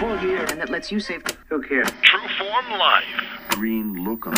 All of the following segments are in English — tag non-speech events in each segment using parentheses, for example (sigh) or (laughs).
full year and that lets you save. Who cares? True Form Life. Green look on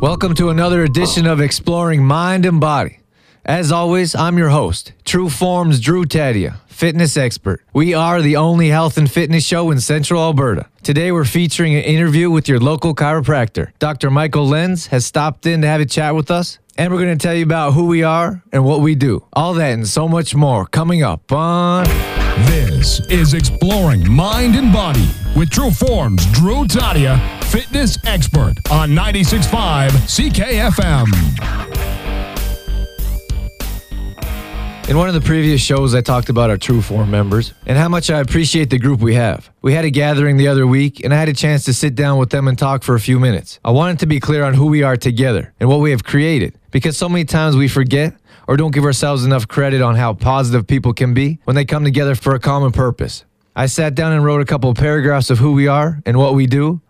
Welcome to another edition of Exploring Mind and Body. As always, I'm your host, True Form's Drew Tadia, fitness expert. We are the only health and fitness show in Central Alberta. Today, we're featuring an interview with your local chiropractor. Dr. Michael Lentz has stopped in to have a chat with us, and we're going to tell you about who we are and what we do. All that and so much more coming up on. This is Exploring Mind and Body with True Form's Drew Tadia, fitness expert on 96.5 CKFM. In one of the previous shows, I talked about our True Form members and how much I appreciate the group we have. We had a gathering the other week, and I had a chance to sit down with them and talk for a few minutes. I wanted to be clear on who we are together and what we have created, because so many times we forget or don't give ourselves enough credit on how positive people can be when they come together for a common purpose. I sat down and wrote a couple of paragraphs of who we are and what we do,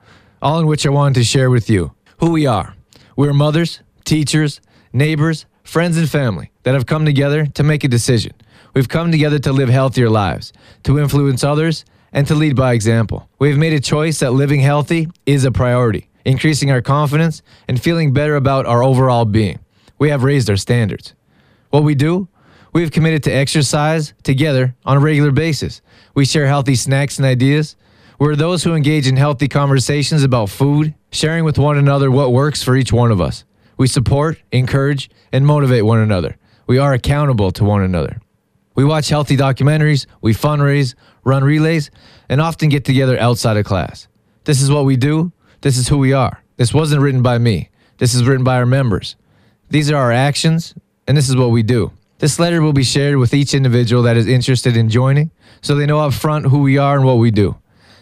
all in which I wanted to share with you. Who we are. We're mothers, teachers, neighbors, friends, and family that have come together to make a decision. We've come together to live healthier lives, to influence others, and to lead by example. We have made a choice that living healthy is a priority, increasing our confidence and feeling better about our overall being. We have raised our standards. What we do? We have committed to exercise together on a regular basis. We share healthy snacks and ideas. We're those who engage in healthy conversations about food, sharing with one another what works for each one of us. We support, encourage, and motivate one another. We are accountable to one another. We watch healthy documentaries, we fundraise, run relays, and often get together outside of class. This is what we do. This is who we are. This wasn't written by me. This is written by our members. These are our actions, and this is what we do. This letter will be shared with each individual that is interested in joining so they know up front who we are and what we do.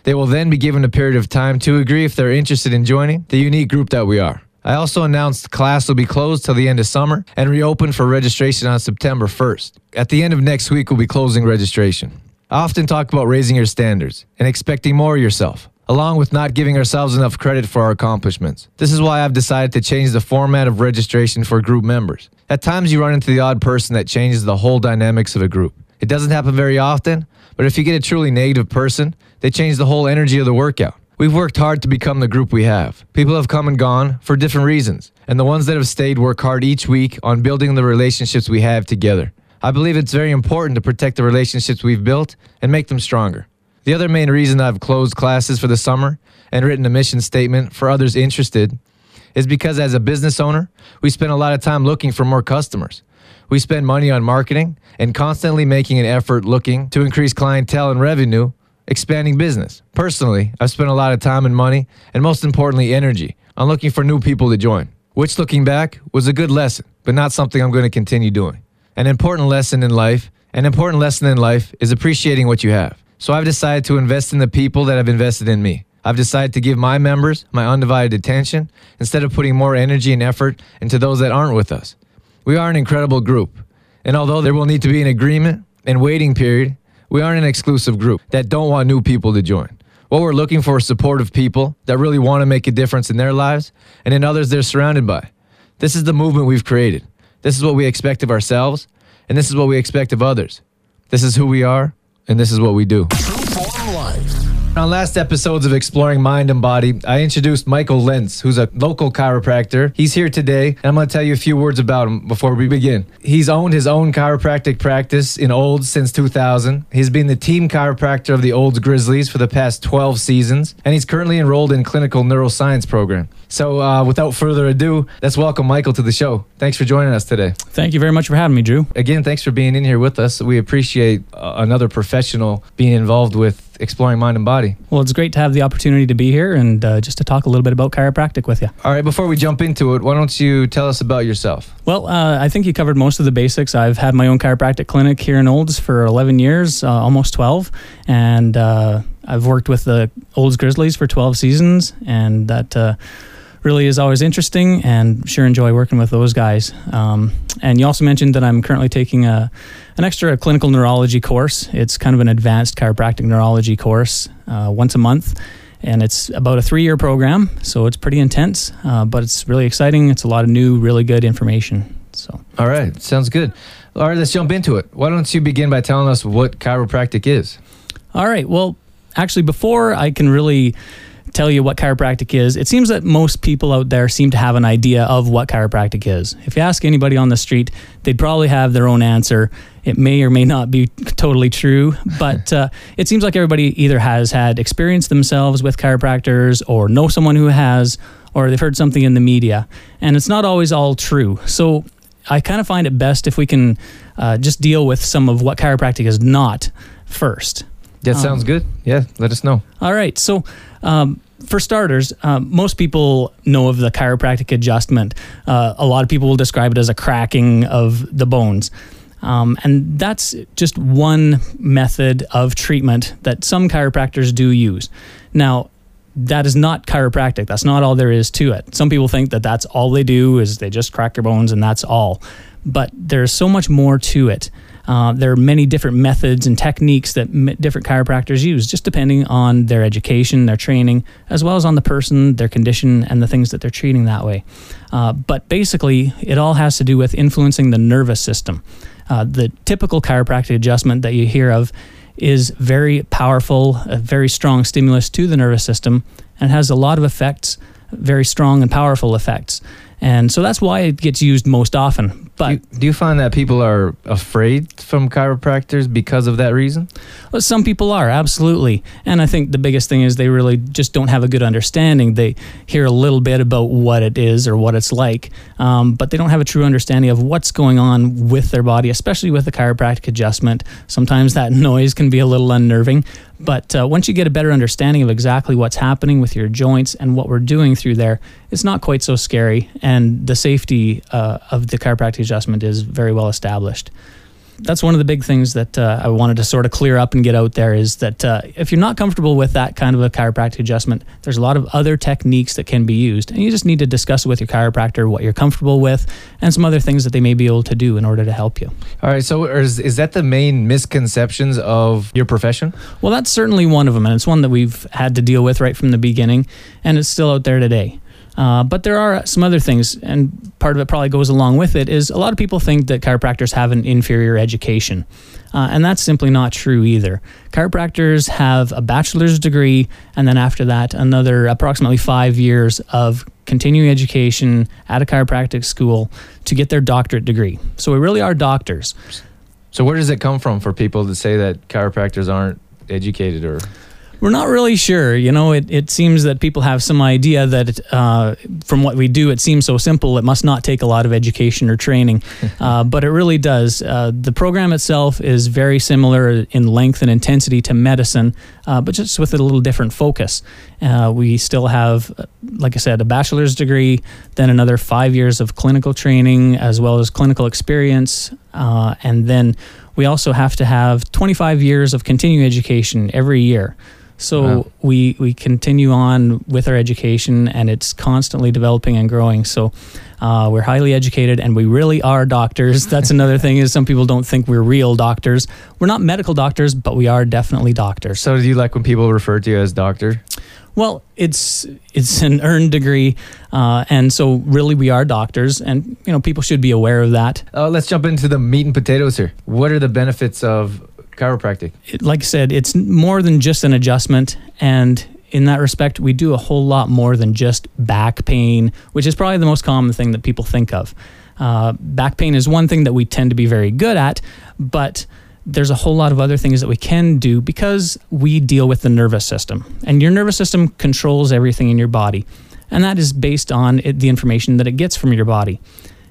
They will then be given a period of time to agree if they're interested in joining the unique group that we are. I also announced class will be closed till the end of summer and reopen for registration on September 1st. At the end of next week, we'll be closing registration. I often talk about raising your standards and expecting more of yourself, along with not giving ourselves enough credit for our accomplishments. This is why I've decided to change the format of registration for group members. At times, you run into the odd person that changes the whole dynamics of a group. It doesn't happen very often, but if you get a truly negative person, they change the whole energy of the workout. We've worked hard to become the group we have. People have come and gone for different reasons, and the ones that have stayed work hard each week on building the relationships we have together. I believe it's very important to protect the relationships we've built and make them stronger. The other main reason I've closed classes for the summer and written a mission statement for others interested is because as a business owner, we spend a lot of time looking for more customers. We spend money on marketing and constantly making an effort looking to increase clientele and revenue expanding business. Personally, I've spent a lot of time and money, and most importantly, energy, on looking for new people to join, which looking back was a good lesson, but not something I'm going to continue doing. An important lesson in life, an important lesson in life is appreciating what you have. So I've decided to invest in the people that have invested in me. I've decided to give my members my undivided attention instead of putting more energy and effort into those that aren't with us. We are an incredible group, and although there will need to be an agreement and waiting period, we aren't an exclusive group that don't want new people to join. What we're looking for is supportive people that really want to make a difference in their lives and in others they're surrounded by. This is the movement we've created. This is what we expect of ourselves, and this is what we expect of others. This is who we are, and this is what we do. Life. On last episodes of Exploring Mind and Body, I introduced Michael Lentz, who's a local chiropractor. He's here today, and I'm going to tell you a few words about him before we begin. He's owned his own chiropractic practice in Olds since 2000. He's been the team chiropractor of the Olds Grizzlies for the past 12 seasons, and he's currently enrolled in clinical neuroscience program. So, uh, without further ado, let's welcome Michael to the show. Thanks for joining us today. Thank you very much for having me, Drew. Again, thanks for being in here with us. We appreciate uh, another professional being involved with exploring mind and body. Well, it's great to have the opportunity to be here and uh, just to talk a little bit about chiropractic with you. All right, before we jump into it, why don't you tell us about yourself? Well, uh, I think you covered most of the basics. I've had my own chiropractic clinic here in Olds for 11 years, uh, almost 12, and uh, I've worked with the Olds Grizzlies for 12 seasons, and that uh, really is always interesting and sure enjoy working with those guys. Um, and you also mentioned that I'm currently taking a an extra clinical neurology course. It's kind of an advanced chiropractic neurology course uh, once a month. And it's about a three year program, so it's pretty intense, uh, but it's really exciting. It's a lot of new, really good information. So, All right, sounds good. All right, let's jump into it. Why don't you begin by telling us what chiropractic is? All right. Well, actually, before I can really tell you what chiropractic is, it seems that most people out there seem to have an idea of what chiropractic is. If you ask anybody on the street, they'd probably have their own answer. It may or may not be totally true, but (laughs) uh, it seems like everybody either has had experience themselves with chiropractors or know someone who has, or they've heard something in the media. And it's not always all true. So I kind of find it best if we can uh, just deal with some of what chiropractic is not first. That sounds Um, good. Yeah, let us know. All right. So, um, for starters, um, most people know of the chiropractic adjustment. Uh, a lot of people will describe it as a cracking of the bones. Um, and that's just one method of treatment that some chiropractors do use. Now, that is not chiropractic. That's not all there is to it. Some people think that that's all they do is they just crack your bones and that's all. But there's so much more to it. Uh, there are many different methods and techniques that m- different chiropractors use, just depending on their education, their training, as well as on the person, their condition, and the things that they're treating that way. Uh, but basically, it all has to do with influencing the nervous system. Uh, the typical chiropractic adjustment that you hear of is very powerful, a very strong stimulus to the nervous system, and has a lot of effects, very strong and powerful effects. And so that's why it gets used most often. But do, you, do you find that people are afraid from chiropractors because of that reason? Well, some people are, absolutely. And I think the biggest thing is they really just don't have a good understanding. They hear a little bit about what it is or what it's like, um, but they don't have a true understanding of what's going on with their body, especially with the chiropractic adjustment. Sometimes that (laughs) noise can be a little unnerving. But uh, once you get a better understanding of exactly what's happening with your joints and what we're doing through there, it's not quite so scary. And the safety uh, of the chiropractic adjustment is very well established that's one of the big things that uh, I wanted to sort of clear up and get out there is that uh, if you're not comfortable with that kind of a chiropractic adjustment, there's a lot of other techniques that can be used. And you just need to discuss with your chiropractor what you're comfortable with and some other things that they may be able to do in order to help you. All right, so is, is that the main misconceptions of your profession? Well, that's certainly one of them. And it's one that we've had to deal with right from the beginning. And it's still out there today. Uh, but there are some other things, and part of it probably goes along with it. Is a lot of people think that chiropractors have an inferior education, uh, and that's simply not true either. Chiropractors have a bachelor's degree, and then after that, another approximately five years of continuing education at a chiropractic school to get their doctorate degree. So we really are doctors. So where does it come from for people to say that chiropractors aren't educated or We're not really sure. You know, it, it seems that people have some idea that uh, from what we do, it seems so simple. It must not take a lot of education or training, (laughs) uh, but it really does. Uh, the program itself is very similar in length and intensity to medicine, uh, but just with a little different focus. Uh, we still have, uh, like I said, a bachelor's degree, then another five years of clinical training as well as clinical experience, uh, and then we also have to have 25 years of continuing education every year. So Wow. we we continue on with our education, and it's constantly developing and growing. So uh, we're highly educated, and we really are doctors. (laughs) That's another thing is some people don't think we're real doctors. We're not medical doctors, but we are definitely doctors. So do you like when people refer to you as doctor? Well, it's it's an earned degree, uh, and so really we are doctors, and you know people should be aware of that. Uh, let's jump into the meat and potatoes here. What are the benefits of chiropractic? it- like I said, it's more than just an adjustment. And in that respect, we do a whole lot more than just back pain, which is probably the most common thing that people think of. Uh, back pain is one thing that we tend to be very good at, but there's a whole lot of other things that we can do because we deal with the nervous system. And your nervous system controls everything in your body. And that is based on it, the information that it gets from your body.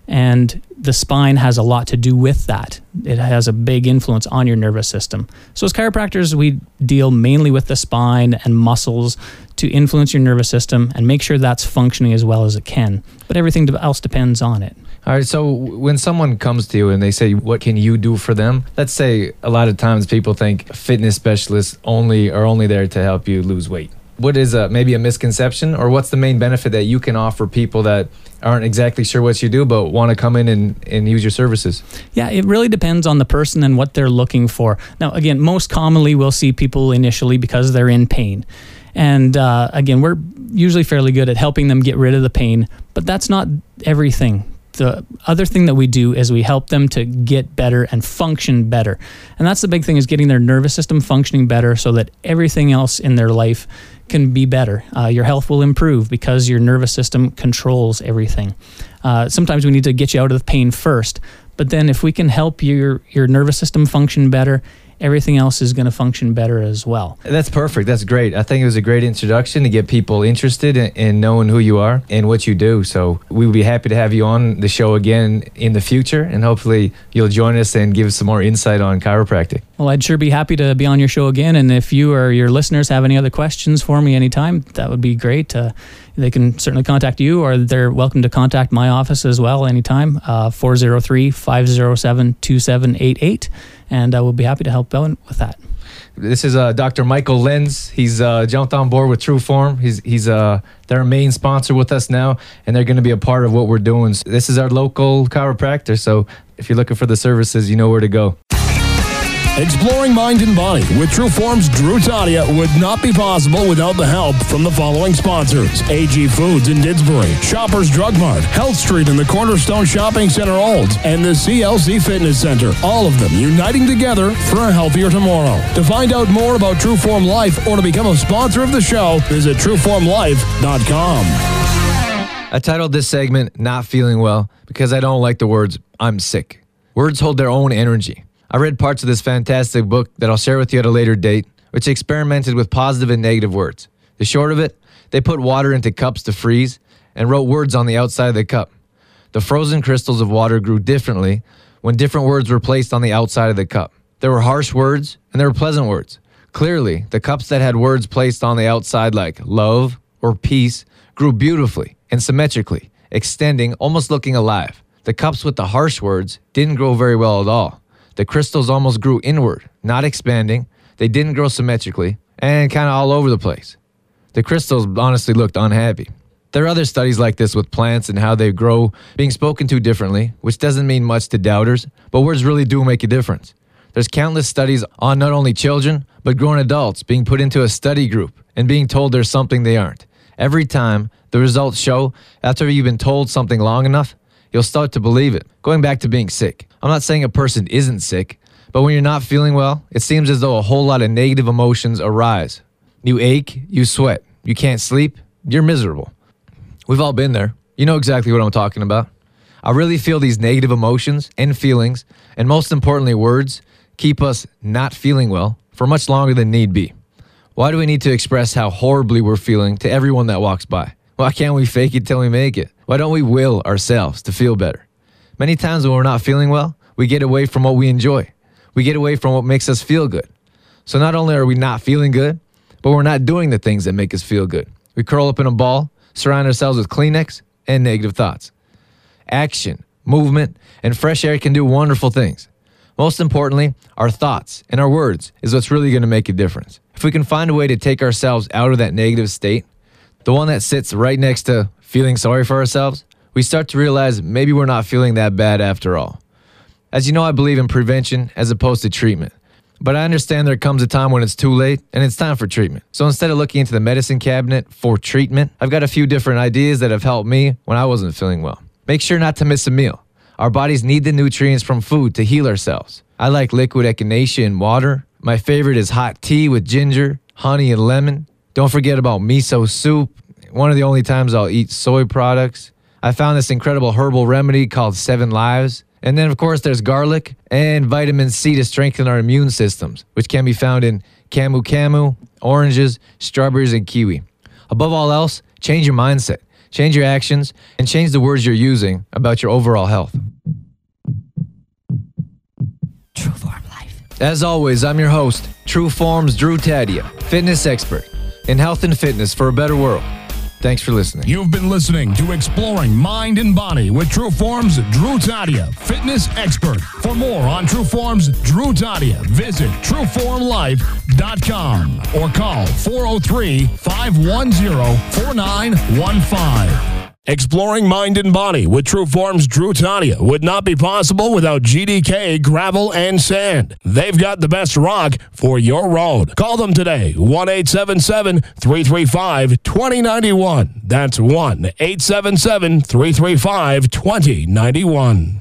And the spine has a lot to do with that. It has a big influence on your nervous system. So, as chiropractors, we deal mainly with the spine and muscles to influence your nervous system and make sure that's functioning as well as it can. But everything else depends on it. All right, so when someone comes to you and they say, "What can you do for them?" Let's say a lot of times people think fitness specialists only are only there to help you lose weight. What is a, maybe a misconception, or what's the main benefit that you can offer people that aren't exactly sure what you do but want to come in and, and use your services? Yeah, it really depends on the person and what they're looking for. Now, again, most commonly we'll see people initially because they're in pain. And uh, again, we're usually fairly good at helping them get rid of the pain, but that's not everything. The other thing that we do is we help them to get better and function better. And that's the big thing is getting their nervous system functioning better so that everything else in their life can be better. Uh, your health will improve because your nervous system controls everything. Uh, sometimes we need to get you out of the pain first, but then if we can help your your nervous system function better, everything else is going to function better as well. That's perfect. That's great. I think it was a great introduction to get people interested in, in, knowing who you are and what you do. So we would be happy to have you on the show again in the future, and hopefully you'll join us and give us some more insight on chiropractic. Well, I'd sure be happy to be on your show again. And if you or your listeners have any other questions for me anytime, that would be great. Uh, they can certainly contact you, or they're welcome to contact my office as well anytime, uh, 403 507 2788. And uh, we'll be happy to help out with that. This is uh, Dr. Michael Lentz. He's uh, jumped on board with TrueForm. He's he's uh, their main sponsor with us now, and they're going to be a part of what we're doing. This is our local chiropractor. So if you're looking for the services, you know where to go. Exploring mind and body with TrueForm's Drew Tadia would not be possible without the help from the following sponsors AG Foods in Didsbury, Shoppers Drug Mart, Health Street in the Cornerstone Shopping Center Olds, and the CLC Fitness Center. All of them uniting together for a healthier tomorrow. To find out more about TrueForm Life or to become a sponsor of the show, visit TrueFormLife.com. I titled this segment Not Feeling Well because I don't like the words I'm sick. Words hold their own energy. I read parts of this fantastic book that I'll share with you at a later date, which experimented with positive and negative words. The short of it, they put water into cups to freeze and wrote words on the outside of the cup. The frozen crystals of water grew differently when different words were placed on the outside of the cup. There were harsh words and there were pleasant words. Clearly, the cups that had words placed on the outside like love or peace grew beautifully and symmetrically, extending, almost looking alive. The cups with the harsh words didn't grow very well at all. The crystals almost grew inward, not expanding. They didn't grow symmetrically and kind of all over the place. The crystals honestly looked unhappy. There are other studies like this with plants and how they grow being spoken to differently, which doesn't mean much to doubters, but words really do make a difference. There's countless studies on not only children, but grown adults being put into a study group and being told there's something they aren't. Every time, the results show after you've been told something long enough, you'll start to believe it. Going back to being sick. I'm not saying a person isn't sick, but when you're not feeling well, it seems as though a whole lot of negative emotions arise. You ache, you sweat, you can't sleep, you're miserable. We've all been there. You know exactly what I'm talking about. I really feel these negative emotions and feelings, and most importantly, words, keep us not feeling well for much longer than need be. Why do we need to express how horribly we're feeling to everyone that walks by? Why can't we fake it till we make it? Why don't we will ourselves to feel better? Many times when we're not feeling well, we get away from what we enjoy. We get away from what makes us feel good. So not only are we not feeling good, but we're not doing the things that make us feel good. We curl up in a ball, surround ourselves with Kleenex and negative thoughts. Action, movement, and fresh air can do wonderful things. Most importantly, our thoughts and our words is what's really going to make a difference. If we can find a way to take ourselves out of that negative state, the one that sits right next to feeling sorry for ourselves, we start to realize maybe we're not feeling that bad after all. As you know, I believe in prevention as opposed to treatment. But I understand there comes a time when it's too late and it's time for treatment. So instead of looking into the medicine cabinet for treatment, I've got a few different ideas that have helped me when I wasn't feeling well. Make sure not to miss a meal. Our bodies need the nutrients from food to heal ourselves. I like liquid echinacea and water. My favorite is hot tea with ginger, honey, and lemon. Don't forget about miso soup. One of the only times I'll eat soy products. I found this incredible herbal remedy called Seven Lives. And then, of course, there's garlic and vitamin C to strengthen our immune systems, which can be found in camu camu, oranges, strawberries, and kiwi. Above all else, change your mindset, change your actions, and change the words you're using about your overall health. True Form Life. As always, I'm your host, True Form's Drew Tadia, fitness expert in health and fitness for a better world. Thanks for listening. You've been listening to Exploring Mind and Body with TrueForm's Drew Tadia, fitness expert. For more on TrueForm's Drew Tadia, visit TrueFormLife.com or call 403 510 4915. Exploring mind and body with True Form's Drew Tadia would not be possible without GDK Gravel and Sand. They've got the best rock for your road. Call them today, 1 877 335 2091. That's 1 877 335 2091.